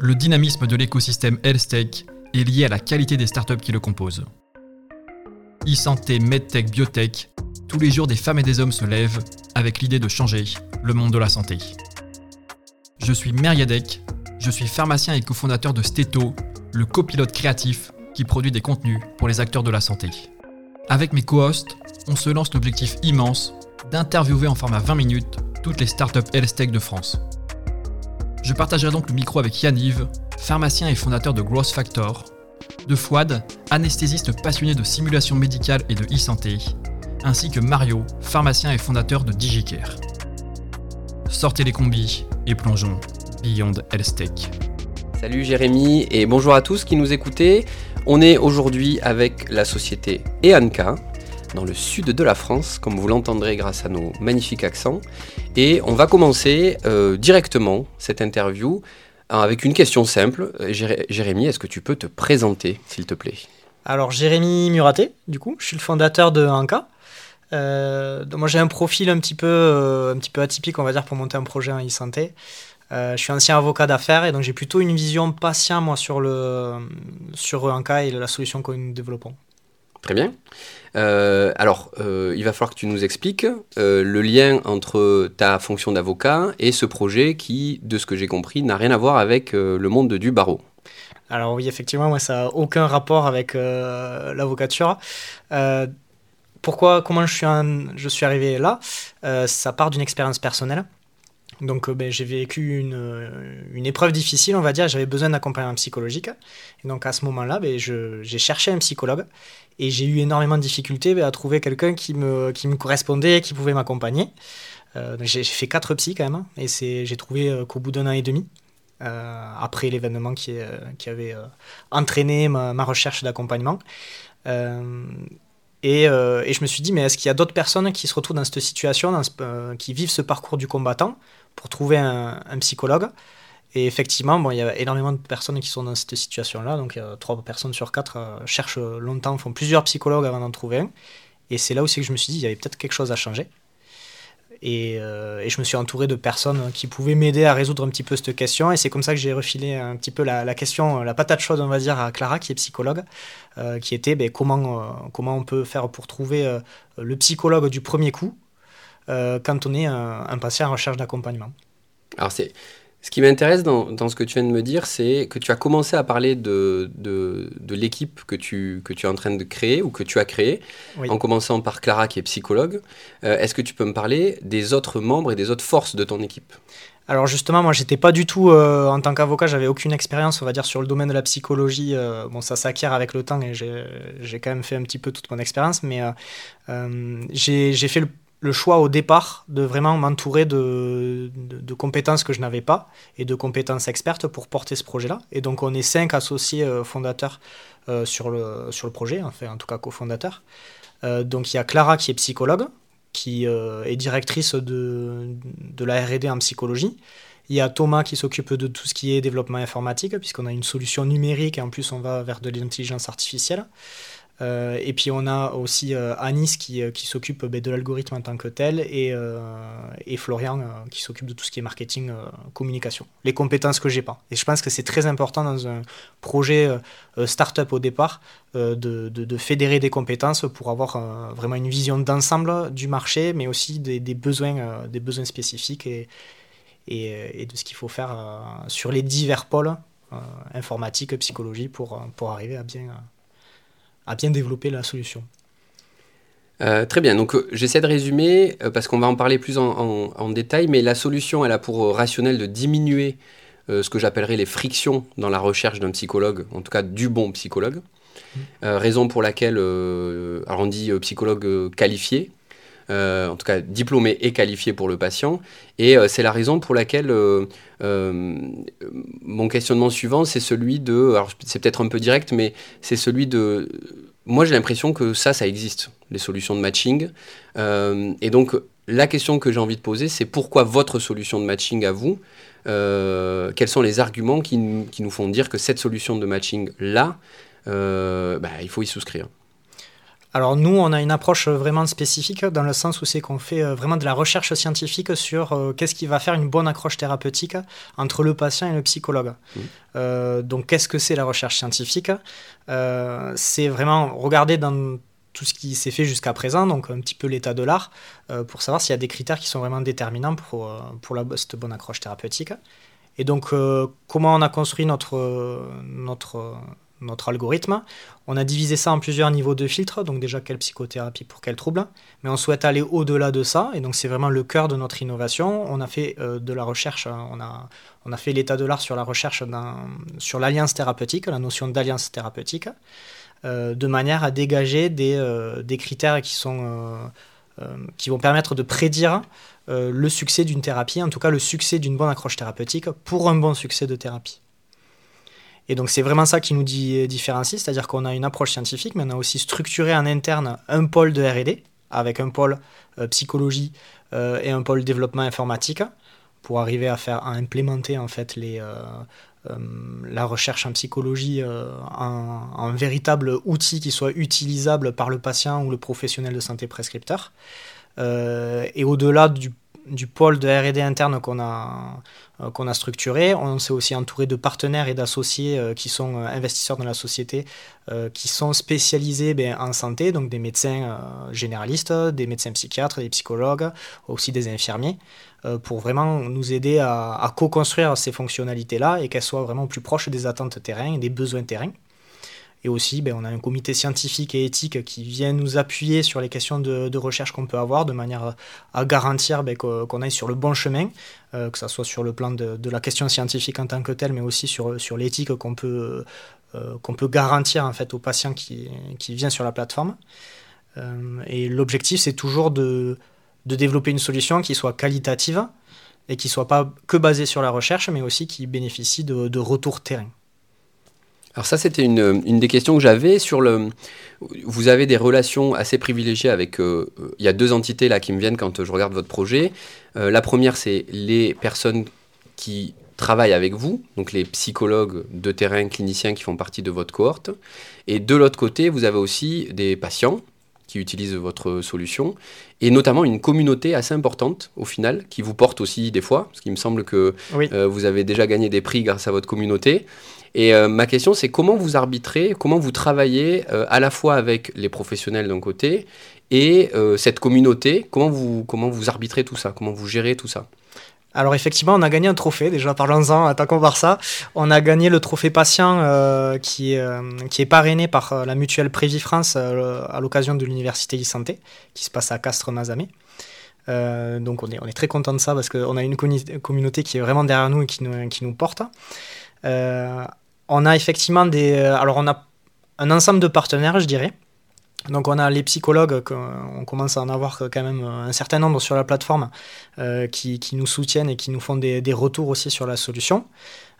Le dynamisme de l'écosystème HealthTech est lié à la qualité des startups qui le composent. E-santé, MedTech, Biotech, tous les jours des femmes et des hommes se lèvent avec l'idée de changer le monde de la santé. Je suis Meriadec, je suis pharmacien et cofondateur de Steto, le copilote créatif qui produit des contenus pour les acteurs de la santé. Avec mes co-hosts, on se lance l'objectif immense d'interviewer en format 20 minutes toutes les startups health de France. Je partagerai donc le micro avec Yanniv, pharmacien et fondateur de Growth Factor, de Fouad, anesthésiste passionné de simulation médicale et de e-santé, ainsi que Mario, pharmacien et fondateur de DigiCare. Sortez les combis et plongeons Beyond Health. Salut Jérémy et bonjour à tous qui nous écoutez. On est aujourd'hui avec la société EANCA dans le sud de la France, comme vous l'entendrez grâce à nos magnifiques accents. Et on va commencer euh, directement cette interview euh, avec une question simple. Euh, Jérémy, est-ce que tu peux te présenter, s'il te plaît? Alors, Jérémy Muraté, du coup, je suis le fondateur de Anka. moi, j'ai un profil un petit, peu, atypique, on va dire, pour monter un projet en e-santé. je suis ancien avocat d'affaires et donc j'ai plutôt une vision patient, moi, sur, le, sur Anka et la solution que nous développons. Très bien. Euh, alors, euh, il va falloir que tu nous expliques euh, le lien entre ta fonction d'avocat et ce projet qui, de ce que j'ai compris, n'a rien à voir avec le monde du barreau. Alors oui, effectivement, moi, ça n'a aucun rapport avec l'avocature. pourquoi, comment je suis, je suis arrivé là? Ça part d'une expérience personnelle. Donc ben, j'ai vécu une, une, épreuve difficile, on va dire, j'avais besoin d'accompagnement psychologique. Et donc à ce moment-là, ben, j'ai cherché un psychologue et j'ai eu énormément de difficultés à trouver quelqu'un qui me, correspondait, qui pouvait m'accompagner. Euh, j'ai fait quatre psys quand même, hein, et j'ai trouvé euh, qu'au bout d'un an et demi, euh, après l'événement qui, avait entraîné ma recherche d'accompagnement. Et, et, je me suis dit, mais est-ce qu'il y a d'autres personnes qui se retrouvent dans cette situation, dans qui vivent ce parcours du combattant, pour trouver un, psychologue? Et effectivement, bon, il y a énormément de personnes qui sont dans cette situation-là. Donc, trois personnes sur quatre euh, cherchent longtemps, font plusieurs psychologues avant d'en trouver un. Et c'est là aussi que je me suis dit, il y avait peut-être quelque chose à changer. Et, euh, et, je me suis entouré de personnes qui pouvaient m'aider à résoudre un petit peu cette question. Et c'est comme ça que j'ai refilé un petit peu la, question, la patate chaude, on va dire, à Clara, qui est psychologue, euh, qui était ben, comment, comment on peut faire pour trouver le psychologue du premier coup quand on est un, un patient en recherche d'accompagnement. Alors, c'est ce qui m'intéresse dans, dans, ce que tu viens de me dire, c'est que tu as commencé à parler de, de, de l'équipe que tu, que tu es en train de créer ou que tu as créée, en commençant par Clara qui est psychologue. Euh, est-ce que tu peux me parler des autres membres et des autres forces de ton équipe? Alors justement, moi, j'étais pas du tout euh, en tant qu'avocat, j'avais aucune expérience, on va dire, sur le domaine de la psychologie. Euh, bon, ça s'acquiert avec le temps et j'ai quand même fait un petit peu toute mon expérience, mais j'ai fait le le choix au départ de vraiment m'entourer de, compétences que je n'avais pas et de compétences expertes pour porter ce projet-là. Et donc on est cinq associés euh, fondateurs euh, sur, le, sur le projet, enfin en tout cas cofondateurs. Euh, donc il y a Clara qui est psychologue, qui est directrice de, de la RD en psychologie. Il y a Thomas qui s'occupe de tout ce qui est développement informatique, puisqu'on a une solution numérique et en plus on va vers de l'intelligence artificielle. Euh, et puis on a aussi euh, Anis qui, euh, qui s'occupe ben, de l'algorithme en tant que tel et, Florian qui s'occupe de tout ce qui est marketing, communication. Les compétences que j'ai pas. Et je pense que c'est très important dans un projet start-up au départ de, de, fédérer des compétences pour avoir vraiment une vision d'ensemble du marché, mais aussi des, des besoins, des besoins spécifiques et, et, et de ce qu'il faut faire sur les divers pôles informatique, psychologie pour, pour arriver à bien à bien développer la solution. Euh, très bien, donc euh, j'essaie de résumer euh, parce qu'on va en parler plus en, détail, mais la solution, elle a pour rationnel de diminuer ce que j'appellerais les frictions dans la recherche d'un psychologue, en tout cas du bon psychologue. Mmh. raison pour laquelle, alors on dit psychologue qualifié, en tout cas diplômé et qualifié pour le patient. Et c'est la raison pour laquelle mon questionnement suivant, c'est celui de, alors c'est peut-être un peu direct, mais c'est celui de moi, j'ai l'impression que ça, ça existe, les solutions de matching. Euh, et donc, la question que j'ai envie de poser, c'est pourquoi votre solution de matching à vous euh, Quels sont les arguments qui, nous font dire que cette solution de matching-là, euh, bah, il faut y souscrire alors nous, on a une approche vraiment spécifique dans le sens où c'est qu'on fait euh, vraiment de la recherche scientifique sur euh, qu'est-ce qui va faire une bonne accroche thérapeutique entre le patient et le psychologue. Mmh. Euh, donc qu'est-ce que c'est la recherche scientifique? C'est vraiment regarder dans tout ce qui s'est fait jusqu'à présent, donc un petit peu l'état de l'art, pour savoir s'il y a des critères qui sont vraiment déterminants pour, pour la, cette bonne accroche thérapeutique. Et donc comment on a construit notre... notre notre algorithme. On a divisé ça en plusieurs niveaux de filtres, donc déjà quelle psychothérapie pour quel trouble, mais on souhaite aller au-delà de ça, et donc c'est vraiment le cœur de notre innovation. On a fait euh, de la recherche, on a, on a fait l'état de l'art sur la recherche sur l'alliance thérapeutique, la notion d'alliance thérapeutique, euh, de manière à dégager des, euh, des critères qui, sont, qui vont permettre de prédire le succès d'une thérapie, en tout cas le succès d'une bonne accroche thérapeutique pour un bon succès de thérapie. Et donc c'est vraiment ça qui nous différencie, c'est-à-dire qu'on a une approche scientifique, mais on a aussi structuré en interne un pôle de RD, avec un pôle euh, psychologie euh, et un pôle développement informatique, pour arriver à faire implémenter en fait euh, la recherche en psychologie en, un véritable outil qui soit utilisable par le patient ou le professionnel de santé prescripteur. et au-delà du du pôle de R&D interne qu'on a, euh, qu'on a structuré. On s'est aussi entouré de partenaires et d'associés euh, qui sont euh, investisseurs dans la société, qui sont spécialisés ben, en santé, donc des médecins généralistes, des médecins psychiatres, des psychologues, aussi des infirmiers, pour vraiment nous aider à, à co-construire ces fonctionnalités-là et qu'elles soient vraiment plus proches des attentes terrain et des besoins terrain. Et aussi, ben, on a un comité scientifique et éthique qui vient nous appuyer sur les questions de, recherche qu'on peut avoir, de manière à garantir ben, qu'on aille sur le bon chemin, euh, que ce soit sur le plan de, la question scientifique en tant que telle, mais aussi sur, l'éthique qu'on peut, euh, qu'on peut garantir en fait, aux patients qui, qui vient sur la plateforme. Euh, et l'objectif, c'est toujours de, de développer une solution qui soit qualitative et qui soit pas que basée sur la recherche, mais aussi qui bénéficie de, de retours terrain. Alors ça, c'était une, des questions que j'avais sur le... Vous avez des relations assez privilégiées avec... Euh, il y a deux entités là qui me viennent quand je regarde votre projet. Euh, la première, c'est les personnes qui travaillent avec vous, donc les psychologues de terrain, cliniciens qui font partie de votre cohorte. Et de l'autre côté, vous avez aussi des patients qui utilisent votre solution, et notamment une communauté assez importante au final, qui vous porte aussi des fois, parce qu'il me semble que euh, vous avez déjà gagné des prix grâce à votre communauté. Et euh, ma question, c'est comment vous arbitrez, comment vous travaillez euh, à la fois avec les professionnels d'un côté et cette communauté, comment vous, comment vous arbitrez tout ça, comment vous gérez tout ça? Alors effectivement, on a gagné un trophée, déjà parlons-en, tant qu'on voir ça. On a gagné le trophée patient qui, est, qui est parrainé par la mutuelle Prévi France à l'occasion de l'université e-santé, qui se passe à Castres-Mazamet. donc on est, très content de ça parce qu'on a une communauté qui est vraiment derrière nous et qui nous, qui nous porte. Euh, on a effectivement des. Euh, alors, on a un ensemble de partenaires, je dirais. Donc on a les psychologues, on commence à en avoir quand même un certain nombre sur la plateforme euh, qui, nous soutiennent et qui nous font des, retours aussi sur la solution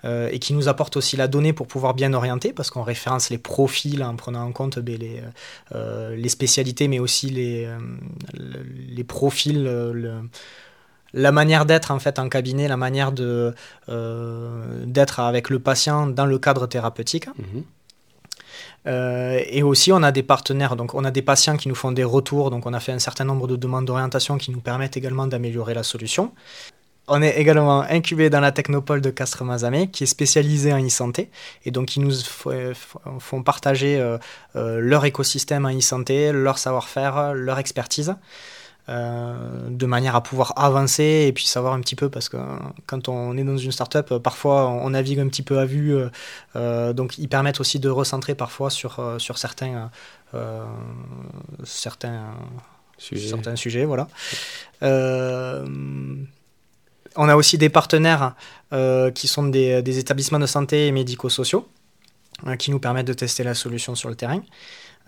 et qui nous apportent aussi la donnée pour pouvoir bien orienter parce qu'on référence les profils en prenant en compte ben, les, les, spécialités mais aussi les, les profils, la manière d'être en fait cabinet, la manière euh, d'être avec le patient dans le cadre thérapeutique. Mhm. Euh, et aussi, on a des partenaires, donc on a des patients qui nous font des retours, donc on a fait un certain nombre de demandes d'orientation qui nous permettent également d'améliorer la solution. On est également incubé dans la technopole de Castres-Mazamet, qui est spécialisée en e-santé, et donc qui nous font partager euh, leur écosystème en e-santé, leur savoir-faire, leur expertise. Euh, de manière à pouvoir avancer et puis savoir un petit peu parce que quand on est dans une startup, parfois on navigue un petit peu à vue, euh, euh, donc ils permettent aussi de recentrer parfois sur, sur certains, certains, sujets. certains sujets. Voilà. on a aussi des partenaires qui sont des, des, établissements de santé et médico-sociaux qui nous permettent de tester la solution sur le terrain.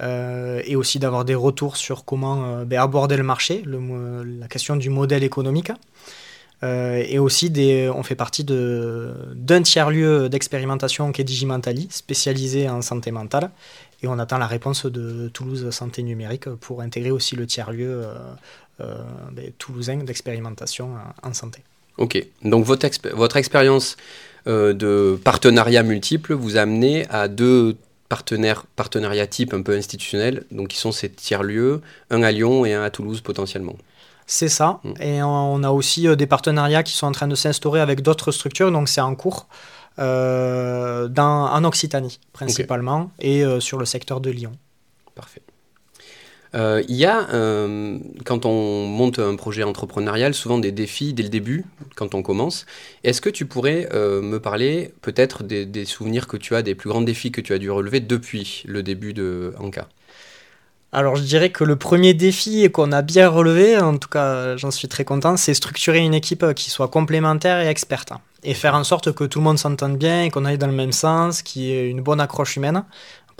Euh, et aussi d'avoir des retours sur comment euh, ben, aborder le marché, la question du modèle économique. Euh, et aussi, des, on fait partie d'un tiers-lieu d'expérimentation qui est Digimantali, spécialisé en santé mentale. Et on attend la réponse de Toulouse Santé Numérique pour intégrer aussi le tiers-lieu ben, toulousain d'expérimentation en santé. Ok, donc votre expérience de partenariat multiple vous a amené à deux partenaires, partenariats type un peu institutionnels, donc qui sont ces tiers-lieux, un à Lyon et un à Toulouse potentiellement. C'est ça. Mm. Et on a aussi euh, des partenariats qui sont en train de s'instaurer avec d'autres structures, donc c'est en cours. Euh, dans, en Occitanie principalement et euh, sur le secteur de Lyon. Parfait. Euh, il y a, euh, quand on monte un projet entrepreneurial, souvent des défis dès le début, quand on commence. Est-ce que tu pourrais euh, me parler peut-être des, souvenirs que tu as, des plus grands défis que tu as dû relever depuis le début de Anka? Alors je dirais que le premier défi qu'on a bien relevé, en tout cas j'en suis très content, c'est structurer une équipe qui soit complémentaire et experte. Et faire en sorte que tout le monde s'entende bien et qu'on aille dans le même sens, qu'il y ait une bonne accroche humaine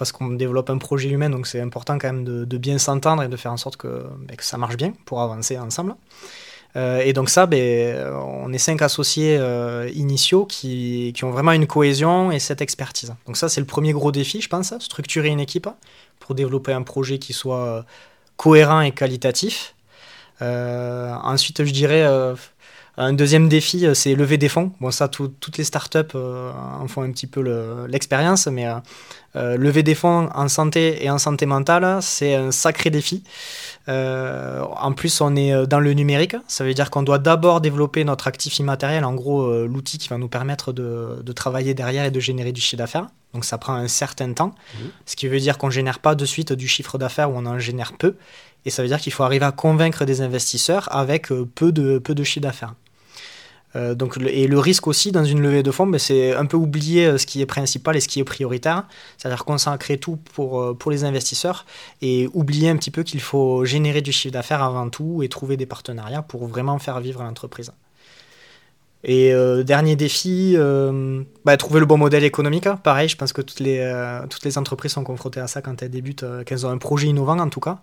parce qu'on développe un projet humain, donc c'est important quand même de, bien s'entendre et de faire en sorte que, ben, ça marche bien pour avancer ensemble. Euh, et donc ça, ben, on est cinq associés euh, initiaux qui, ont vraiment une cohésion et cette expertise. Donc ça, c'est le premier gros défi, je pense, structurer une équipe pour développer un projet qui soit euh, cohérent et qualitatif. ensuite, je dirais, un deuxième défi, c'est lever des fonds. Bon, ça, toutes les startups en font un petit peu l'expérience, mais euh, lever des fonds en santé et en santé mentale, c'est un sacré défi. Euh, en plus, on est euh, dans le numérique. Ça veut dire qu'on doit d'abord développer notre actif immatériel, en gros l'outil qui va nous permettre de, travailler derrière et de générer du chiffre d'affaires. Donc ça prend un certain temps, mmh. ce qui veut dire qu'on ne génère pas de suite du chiffre d'affaires ou on en génère peu. Et ça veut dire qu'il faut arriver à convaincre des investisseurs avec peu de, peu de chiffre d'affaires. Euh, donc, et le risque aussi dans une levée de fonds, ben, c'est un peu oublier euh, ce qui est principal et ce qui est prioritaire, c'est-à-dire consacrer tout pour, euh, pour les investisseurs et oublier un petit peu qu'il faut générer du chiffre d'affaires avant tout et trouver des partenariats pour vraiment faire vivre l'entreprise. Et dernier défi, bah, trouver le bon modèle économique. Hein. Pareil, je pense que toutes les, toutes les entreprises sont confrontées à ça quand elles débutent, qu'elles ont un projet innovant en tout cas.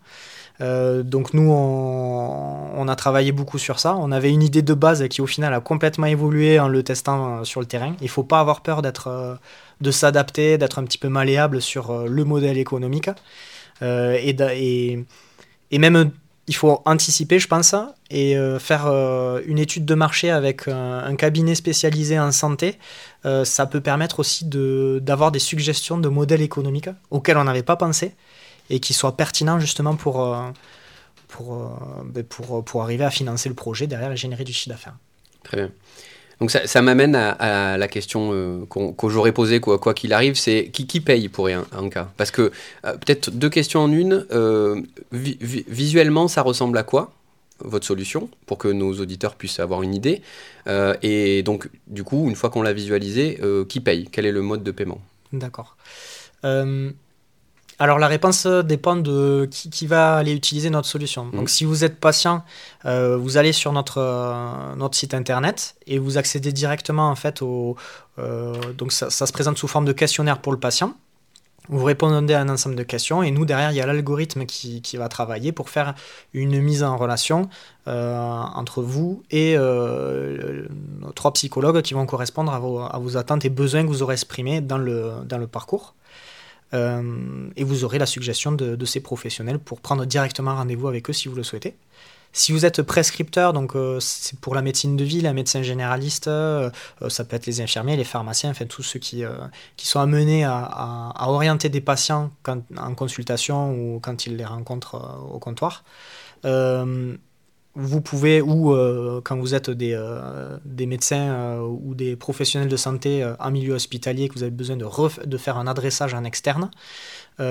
Euh, donc nous, on, a travaillé beaucoup sur ça. On avait une idée de base qui au final a complètement évolué en le testant euh, sur le terrain. Il ne faut pas avoir peur d'être, euh, de s'adapter, d'être un petit peu malléable sur le modèle économique. et, et, même, il faut anticiper, je pense, et faire une étude de marché avec un, cabinet spécialisé en santé. ça peut permettre aussi d'avoir des suggestions de modèles économiques auxquels on n'avait pas pensé et qui soit pertinent justement pour, euh, pour, euh, ben, pour, pour arriver à financer le projet derrière et générer du chiffre d'affaires. Très bien. Donc ça, ça m'amène à, la question euh, que j'aurais posée quoi qu'il arrive, c'est qui, qui paye pour un, un cas Parce que peut-être deux questions en une. visuellement, ça ressemble à quoi votre solution pour que nos auditeurs puissent avoir une idée? Et donc, du coup, une fois qu'on l'a visualisé, qui paye? Quel est le mode de paiement? D'accord. Alors la réponse dépend de qui, va aller utiliser notre solution. Donc mhm. si vous êtes patient, euh, vous allez sur notre, euh, notre site internet et vous accédez directement en fait au... Euh, donc ça, se présente sous forme de questionnaire pour le patient. Vous répondez à un ensemble de questions et nous derrière il y a l'algorithme qui, va travailler pour faire une mise en relation entre vous et trois psychologues qui vont correspondre à vos, à vos, attentes et besoins que vous aurez exprimés dans le, dans le parcours. Euh, et vous aurez la suggestion de, ces professionnels pour prendre directement rendez-vous avec eux si vous le souhaitez. Si vous êtes prescripteur, donc euh, c'est pour la médecine de ville, un médecin généraliste, euh, ça peut être les infirmiers, les pharmaciens, enfin tous ceux qui, qui sont amenés à, orienter des patients en consultation ou quand ils les rencontrent au comptoir vous pouvez, ou euh, quand vous êtes des, euh, médecins euh, ou des professionnels de santé en milieu hospitalier, que vous avez besoin de, de faire un adressage en externe, il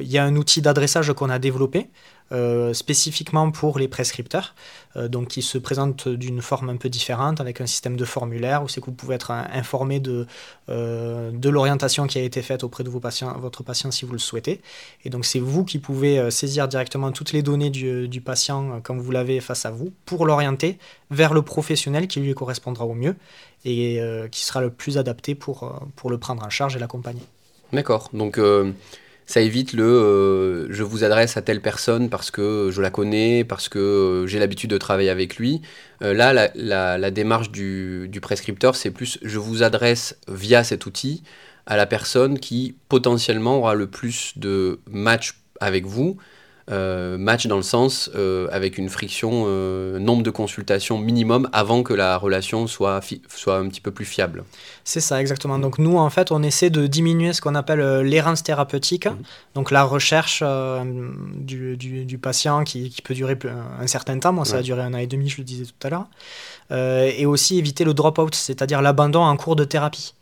y a un outil d'adressage qu'on a développé euh, spécifiquement pour les prescripteurs, euh, donc qui se présente d'une forme un peu différente avec un système de formulaire où c'est que vous pouvez être informé de, euh, de l'orientation qui a été faite auprès de vos patients, votre patient si vous le souhaitez. Et donc c'est vous qui pouvez saisir directement toutes les données du, du patient quand vous l'avez face à vous pour l'orienter vers le professionnel qui lui correspondra au mieux et qui sera le plus adapté pour, pour le prendre en charge et l'accompagner. D'accord. Donc ça évite le euh, je vous adresse à telle personne parce que je la connais, parce que euh, j'ai l'habitude de travailler avec lui. Euh, là, la, démarche du, prescripteur, c'est plus je vous adresse via cet outil à la personne qui potentiellement aura le plus de match avec vous match dans le sens avec une friction, nombre de consultations minimum avant que la relation soit, soit un petit peu plus fiable. C'est ça, exactement. Donc nous, en fait, on essaie de diminuer ce qu'on appelle l'errance thérapeutique, mmh. donc la recherche du, du, patient qui, qui, peut durer un certain temps. Moi, ça a duré un an et demi, je le disais tout à l'heure. et aussi éviter le drop-out, c'est-à-dire l'abandon en cours de thérapie.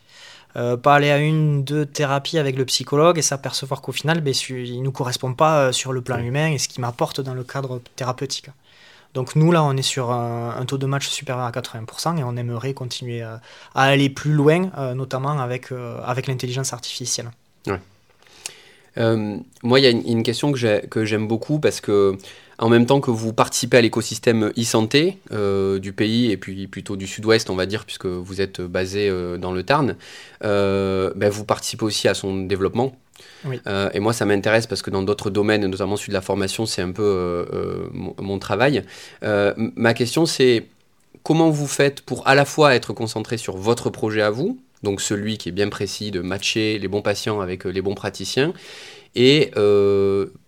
Euh, pas aller à une, deux thérapies avec le psychologue et s'apercevoir qu'au final, ben, il ne nous correspond pas euh, sur le plan humain et ce qui m'apporte dans le cadre thérapeutique. Donc nous, là, on est sur un, taux de match supérieur à 80% et on aimerait continuer à, aller plus loin, euh, notamment avec, avec l'intelligence artificielle. moi, il y a une, une question que j'aime beaucoup parce que en même temps que vous participez à l'écosystème e-santé euh, du pays et puis plutôt du sud-ouest, on va dire, puisque vous êtes basé euh, dans le Tarn, euh, ben, vous participez aussi à son développement. et moi, ça m'intéresse parce que dans d'autres domaines, notamment celui de la formation, c'est un peu mon, travail. ma question, c'est comment vous faites pour à la fois être concentré sur votre projet à vous, donc celui qui est bien précis de matcher les bons patients avec les bons praticiens, et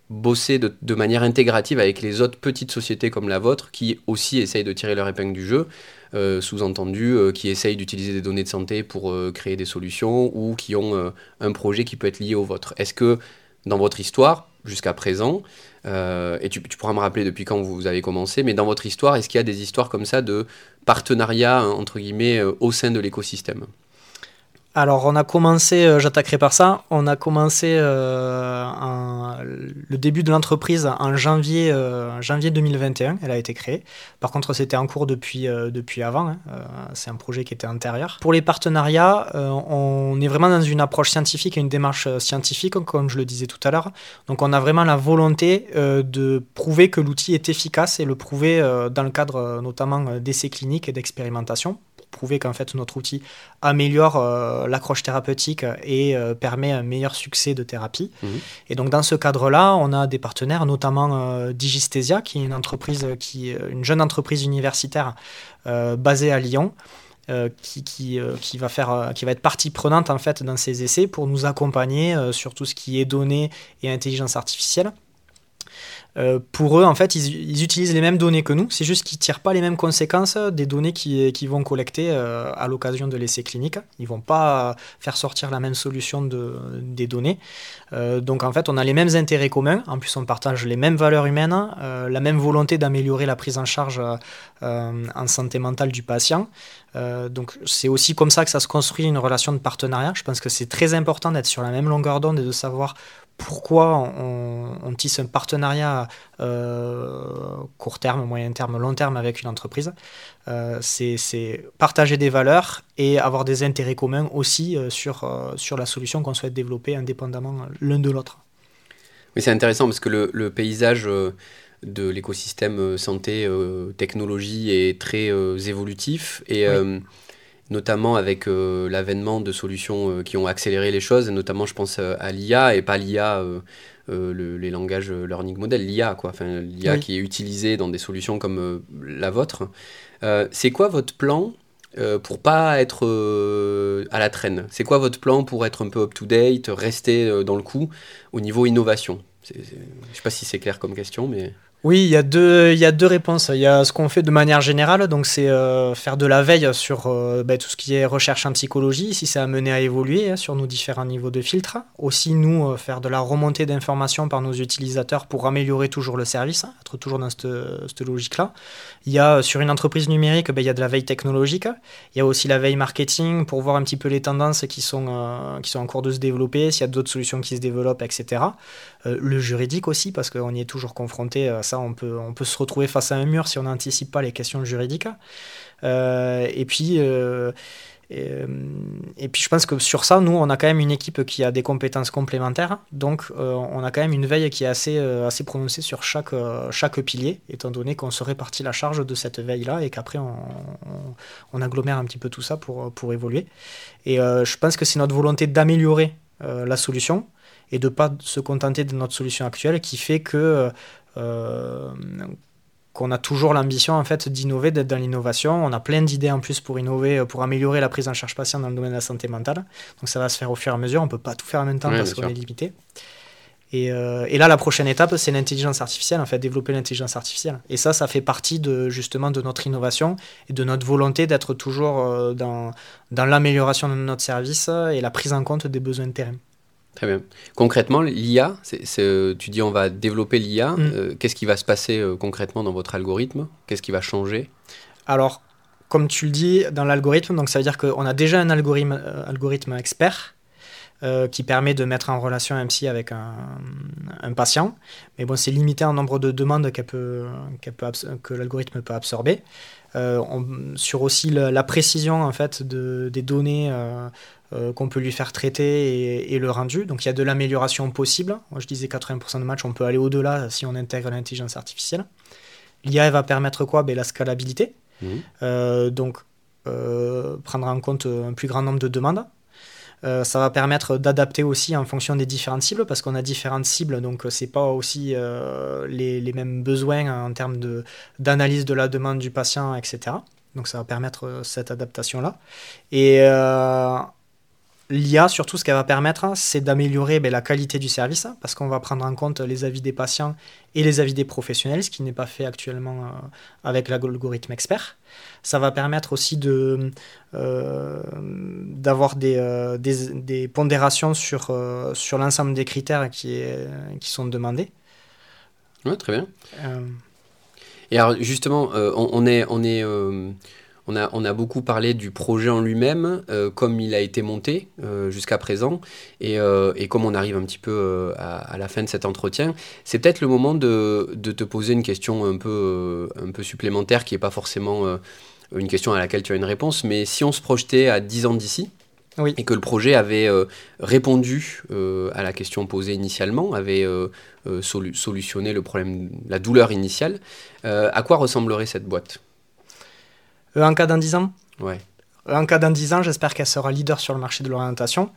bosser de, manière intégrative avec les autres petites sociétés comme la vôtre qui aussi essayent de tirer leur épingle du jeu, euh, sous-entendu euh, qui essayent d'utiliser des données de santé pour euh, créer des solutions ou qui ont un projet qui peut être lié au vôtre. Est-ce que dans votre histoire, jusqu'à présent, et tu, pourras me rappeler depuis quand vous avez commencé, mais dans votre histoire, est-ce qu'il y a des histoires comme ça de partenariat, entre guillemets, au sein de l'écosystème? Alors on a commencé, j'attaquerai par ça, on a commencé euh, le début de l'entreprise en janvier, euh, janvier 2021, elle a été créée. Par contre c'était en cours depuis, depuis avant, hein. c'est un projet qui était antérieur. Pour les partenariats, on est vraiment dans une approche scientifique et une démarche scientifique, comme je le disais tout à l'heure. Donc on a vraiment la volonté de prouver que l'outil est efficace et le prouver dans le cadre notamment d'essais cliniques et d'expérimentation prouver qu'en fait notre outil améliore euh, l'accroche thérapeutique et euh, permet un meilleur succès de thérapie. Mhm. Et donc dans ce cadre-là, on a des partenaires, notamment euh, Digistesia, qui est une entreprise, qui, une jeune entreprise universitaire basée à Lyon. qui, qui, qui, va faire, qui va être partie prenante en fait dans ces essais pour nous accompagner sur tout ce qui est données et intelligence artificielle. Euh, pour eux, en fait, ils, utilisent les mêmes données que nous. C'est juste qu'ils ne tirent pas les mêmes conséquences des données qu'ils qui vont collecter euh, à l'occasion de l'essai clinique. Ils ne vont pas faire sortir la même solution de, des données. Euh, donc, en fait, on a les mêmes intérêts communs. En plus, on partage les mêmes valeurs humaines, la même volonté d'améliorer la prise en charge en santé mentale du patient. donc, c'est aussi comme ça que ça se construit une relation de partenariat. Je pense que c'est très important d'être sur la même longueur d'onde et de savoir pourquoi on, tisse un partenariat court terme, moyen terme, long terme avec une entreprise. Euh, c'est partager des valeurs et avoir des intérêts communs aussi euh, sur, sur la solution qu'on souhaite développer indépendamment l'un de l'autre. Oui, c'est intéressant parce que le, paysage de l'écosystème santé, technologie est très évolutif et notamment avec euh, l'avènement de solutions euh, qui ont accéléré les choses, et notamment je pense euh, à l'IA et pas l'IA, les langages learning model, l'IA, quoi, enfin, l'IA qui est utilisée dans des solutions comme la vôtre. c'est quoi votre plan pour pas être à la traîne? C'est quoi votre plan pour être un peu up-to-date, rester dans le coup au niveau innovation? Je ne sais pas si c'est clair comme question, mais... Oui, il y, a deux, il y a deux réponses. Il y a ce qu'on fait de manière générale, donc c'est euh, faire de la veille sur euh, ben, tout ce qui est recherche en psychologie, si ça a mené à évoluer hein, sur nos différents niveaux de filtre. Aussi, nous, euh, faire de la remontée d'informations par nos utilisateurs pour améliorer toujours le service, hein, être toujours dans cette, logique-là. Il y a sur une entreprise numérique, ben, il y a de la veille technologique. Il y a aussi la veille marketing pour voir un petit peu les tendances qui sont, qui sont en cours de se développer, s'il y a d'autres solutions qui se développent, etc. le juridique aussi, parce qu'on y est toujours confronté on peut, se retrouver face à un mur si on n'anticipe pas les questions juridiques. Euh, et puis. Euh, et, puis je pense que sur ça, nous, on a quand même une équipe qui a des compétences complémentaires. Donc euh, on a quand même une veille qui est assez, prononcée sur chaque, pilier, étant donné qu'on se répartit la charge de cette veille-là et qu'après on, agglomère un petit peu tout ça pour évoluer. Et je pense que c'est notre volonté d'améliorer la solution et de ne pas se contenter de notre solution actuelle qui fait que euh, qu'on a toujours l'ambition en fait d'innover, d'être dans l'innovation. On a plein d'idées en plus pour innover, pour améliorer la prise en charge patient dans le domaine de la santé mentale. Donc ça va se faire au fur et à mesure. On peut pas tout faire en même temps parce qu'on est limité. Et, là, la prochaine étape, c'est l'intelligence artificielle, en fait, développer l'intelligence artificielle. Et ça, ça fait partie de, justement de notre innovation et de notre volonté d'être toujours dans, dans l'amélioration de notre service et la prise en compte des besoins de terrain. Très bien. Concrètement, l'IA, tu dis on va développer l'IA. Mm. Qu'est-ce qui va se passer concrètement dans votre algorithme? Qu'est-ce qui va changer? Alors, comme tu le dis, dans l'algorithme, donc ça veut dire qu'on a déjà un algorithme, euh, algorithme expert euh, qui permet de mettre en relation un psy avec un, patient. Mais bon, c'est limité en nombre de demandes peut, que l'algorithme peut absorber. Euh, sur aussi la, précision en fait de, des données qu'on peut lui faire traiter et, le rendu. Donc il y a de l'amélioration possible. Moi je disais 80% de matchs, on peut aller au-delà si on intègre l'intelligence artificielle. L'IA va permettre quoi? Ben, La scalabilité. Mhm. Euh, donc, euh, prendre en compte un plus grand nombre de demandes. Euh, ça va permettre d'adapter aussi en fonction des différentes cibles, parce qu'on a différentes cibles, donc c'est pas aussi les, les, mêmes besoins en termes d'analyse de, la demande du patient, etc. Donc ça va permettre cette adaptation-là. Et L'IA, surtout, ce qu'elle va permettre, hein, c'est d'améliorer ben, la qualité du service, hein, parce qu'on va prendre en compte les avis des patients et les avis des professionnels, ce qui n'est pas fait actuellement euh, avec l'algorithme expert. Ça va permettre aussi de, euh, d'avoir des, euh, des, pondérations sur, sur l'ensemble des critères qui, qui sont demandés. Oui, très bien. Et alors, justement, on, est... On est on a, beaucoup parlé du projet en lui-même, euh, comme il a été monté euh, jusqu'à présent, euh, et, comme on arrive un petit peu à, la fin de cet entretien, c'est peut-être le moment de, te poser une question un peu, un peu supplémentaire, qui n'est pas forcément une question à laquelle tu as une réponse, mais si on se projetait à 10 ans d'ici, et que le projet avait répondu à la question posée initialement, avait solutionné le problème, la douleur initiale, à quoi ressemblerait cette boîte? Euh, en cas d'un 10 ans Ouais. En cas d'un 10 ans, j'espère qu'elle sera leader sur le marché de l'orientation,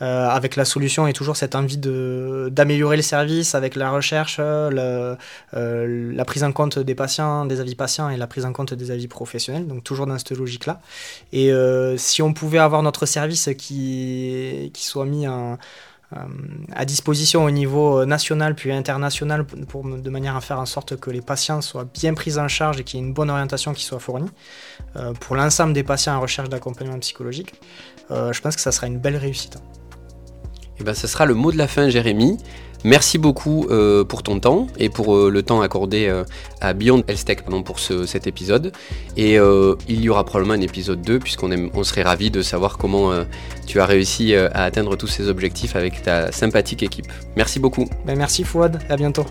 euh, avec la solution et toujours cette envie d'améliorer le service avec la recherche, euh, la prise en compte des patients, des avis patients et la prise en compte des avis professionnels, donc toujours dans cette logique-là. Et si on pouvait avoir notre service qui, qui soit mis en euh, à disposition au niveau euh, national puis international de manière à faire en sorte que les patients soient bien pris en charge et qu'il y ait une bonne orientation qui soit fournie euh, pour l'ensemble des patients en recherche d'accompagnement psychologique. je pense que ça sera une belle réussite. Et eh ben, ce sera le mot de la fin, Jérémy. Merci beaucoup euh, pour ton temps et pour euh, le temps accordé euh, à Beyond Health pour cet épisode. Et il y aura probablement un épisode 2 puisqu'on on serait ravis de savoir comment tu as réussi à atteindre tous ces objectifs avec ta sympathique équipe. Merci beaucoup. Ben merci Fouad, à bientôt.